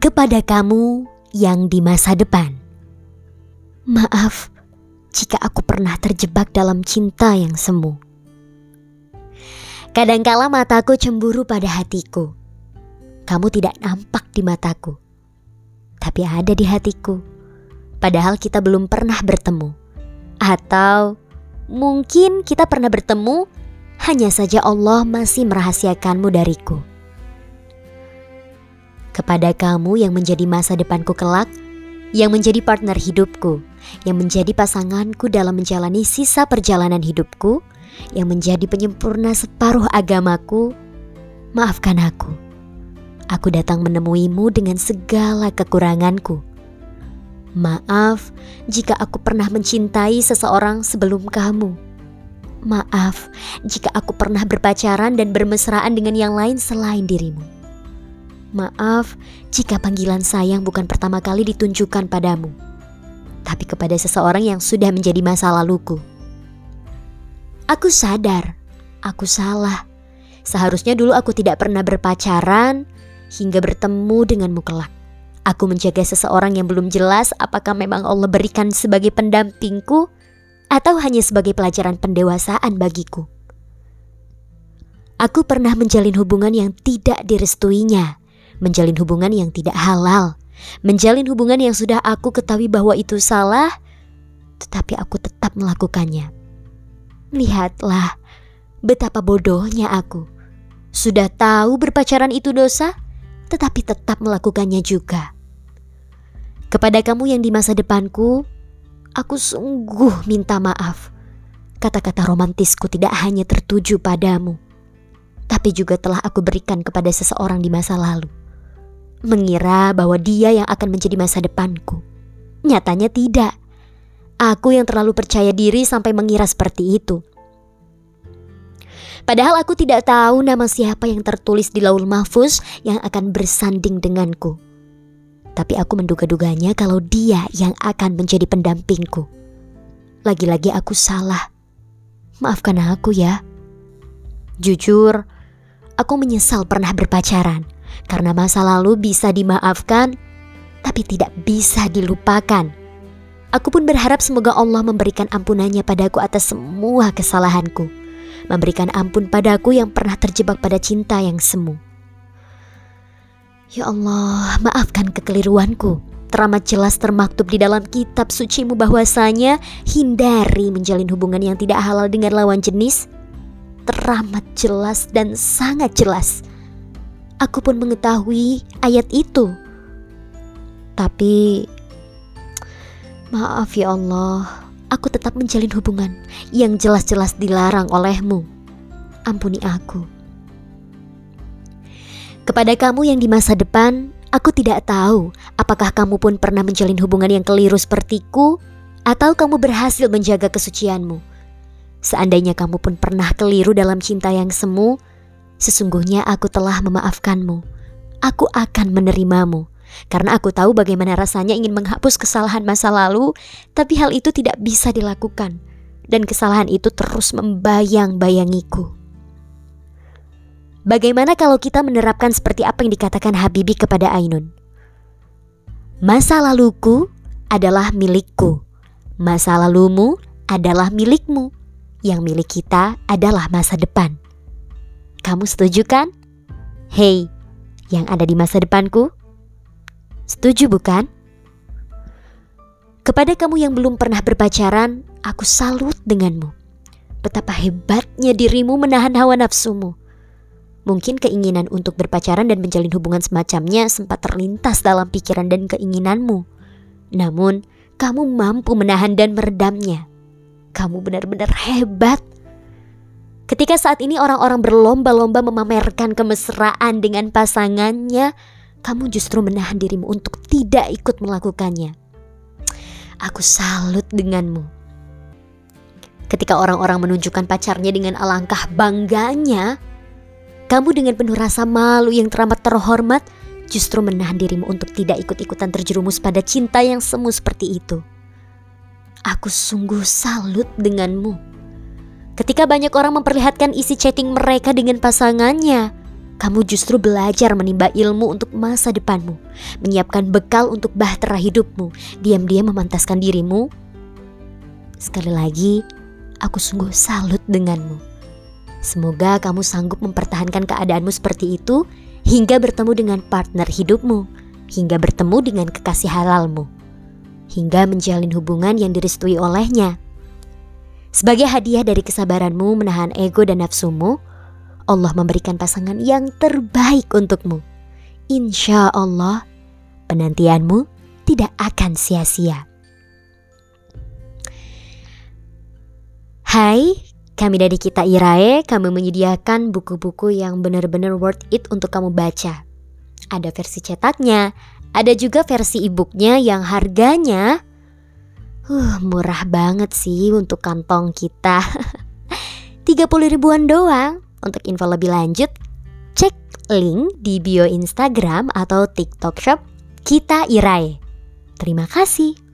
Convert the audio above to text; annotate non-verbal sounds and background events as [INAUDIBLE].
kepada kamu yang di masa depan. Maaf jika aku pernah terjebak dalam cinta yang semu. Kadangkala mataku cemburu pada hatiku. Kamu tidak nampak di mataku, tapi ada di hatiku. Padahal kita belum pernah bertemu, atau mungkin kita pernah bertemu, hanya saja Allah masih merahasiakanmu dariku kepada kamu yang menjadi masa depanku kelak, yang menjadi partner hidupku, yang menjadi pasanganku dalam menjalani sisa perjalanan hidupku, yang menjadi penyempurna separuh agamaku. Maafkan aku. Aku datang menemuimu dengan segala kekuranganku. Maaf jika aku pernah mencintai seseorang sebelum kamu. Maaf jika aku pernah berpacaran dan bermesraan dengan yang lain selain dirimu. Maaf jika panggilan sayang bukan pertama kali ditunjukkan padamu, tapi kepada seseorang yang sudah menjadi masa laluku. Aku sadar, aku salah. Seharusnya dulu aku tidak pernah berpacaran hingga bertemu denganmu kelak. Aku menjaga seseorang yang belum jelas apakah memang Allah berikan sebagai pendampingku atau hanya sebagai pelajaran pendewasaan bagiku. Aku pernah menjalin hubungan yang tidak direstuinya menjalin hubungan yang tidak halal, menjalin hubungan yang sudah aku ketahui bahwa itu salah, tetapi aku tetap melakukannya. Lihatlah betapa bodohnya aku. Sudah tahu berpacaran itu dosa, tetapi tetap melakukannya juga. Kepada kamu yang di masa depanku, aku sungguh minta maaf. Kata-kata romantisku tidak hanya tertuju padamu, tapi juga telah aku berikan kepada seseorang di masa lalu mengira bahwa dia yang akan menjadi masa depanku. Nyatanya tidak. Aku yang terlalu percaya diri sampai mengira seperti itu. Padahal aku tidak tahu nama siapa yang tertulis di laul mahfuz yang akan bersanding denganku. Tapi aku menduga-duganya kalau dia yang akan menjadi pendampingku. Lagi-lagi aku salah. Maafkan aku ya. Jujur, aku menyesal pernah berpacaran karena masa lalu bisa dimaafkan, tapi tidak bisa dilupakan. Aku pun berharap semoga Allah memberikan ampunannya padaku atas semua kesalahanku. Memberikan ampun padaku yang pernah terjebak pada cinta yang semu. Ya Allah, maafkan kekeliruanku. Teramat jelas termaktub di dalam kitab sucimu bahwasanya hindari menjalin hubungan yang tidak halal dengan lawan jenis. Teramat jelas dan sangat jelas Aku pun mengetahui ayat itu. Tapi maaf ya Allah, aku tetap menjalin hubungan yang jelas-jelas dilarang olehmu. Ampuni aku. Kepada kamu yang di masa depan, aku tidak tahu apakah kamu pun pernah menjalin hubungan yang keliru sepertiku atau kamu berhasil menjaga kesucianmu. Seandainya kamu pun pernah keliru dalam cinta yang semu, Sesungguhnya aku telah memaafkanmu. Aku akan menerimamu. Karena aku tahu bagaimana rasanya ingin menghapus kesalahan masa lalu, tapi hal itu tidak bisa dilakukan. Dan kesalahan itu terus membayang-bayangiku. Bagaimana kalau kita menerapkan seperti apa yang dikatakan Habibi kepada Ainun? Masa laluku adalah milikku. Masa lalumu adalah milikmu. Yang milik kita adalah masa depan. Kamu setuju kan? Hei, yang ada di masa depanku? Setuju bukan? Kepada kamu yang belum pernah berpacaran, aku salut denganmu. Betapa hebatnya dirimu menahan hawa nafsumu. Mungkin keinginan untuk berpacaran dan menjalin hubungan semacamnya sempat terlintas dalam pikiran dan keinginanmu. Namun, kamu mampu menahan dan meredamnya. Kamu benar-benar hebat. Ketika saat ini orang-orang berlomba-lomba memamerkan kemesraan dengan pasangannya, kamu justru menahan dirimu untuk tidak ikut melakukannya. Aku salut denganmu. Ketika orang-orang menunjukkan pacarnya dengan alangkah bangganya, kamu dengan penuh rasa malu yang teramat terhormat justru menahan dirimu untuk tidak ikut-ikutan terjerumus pada cinta yang semu seperti itu. Aku sungguh salut denganmu. Ketika banyak orang memperlihatkan isi chatting mereka dengan pasangannya, kamu justru belajar menimba ilmu untuk masa depanmu, menyiapkan bekal untuk bahtera hidupmu, diam-diam memantaskan dirimu. Sekali lagi, aku sungguh salut denganmu. Semoga kamu sanggup mempertahankan keadaanmu seperti itu hingga bertemu dengan partner hidupmu, hingga bertemu dengan kekasih halalmu, hingga menjalin hubungan yang direstui olehnya. Sebagai hadiah dari kesabaranmu menahan ego dan nafsumu, Allah memberikan pasangan yang terbaik untukmu. Insya Allah, penantianmu tidak akan sia-sia. Hai, kami dari Kita Irae, kami menyediakan buku-buku yang benar-benar worth it untuk kamu baca. Ada versi cetaknya, ada juga versi e-booknya yang harganya uh, murah banget sih untuk kantong kita. [LAUGHS] 30 ribuan doang. Untuk info lebih lanjut, cek link di bio Instagram atau TikTok Shop Kita Irai. Terima kasih.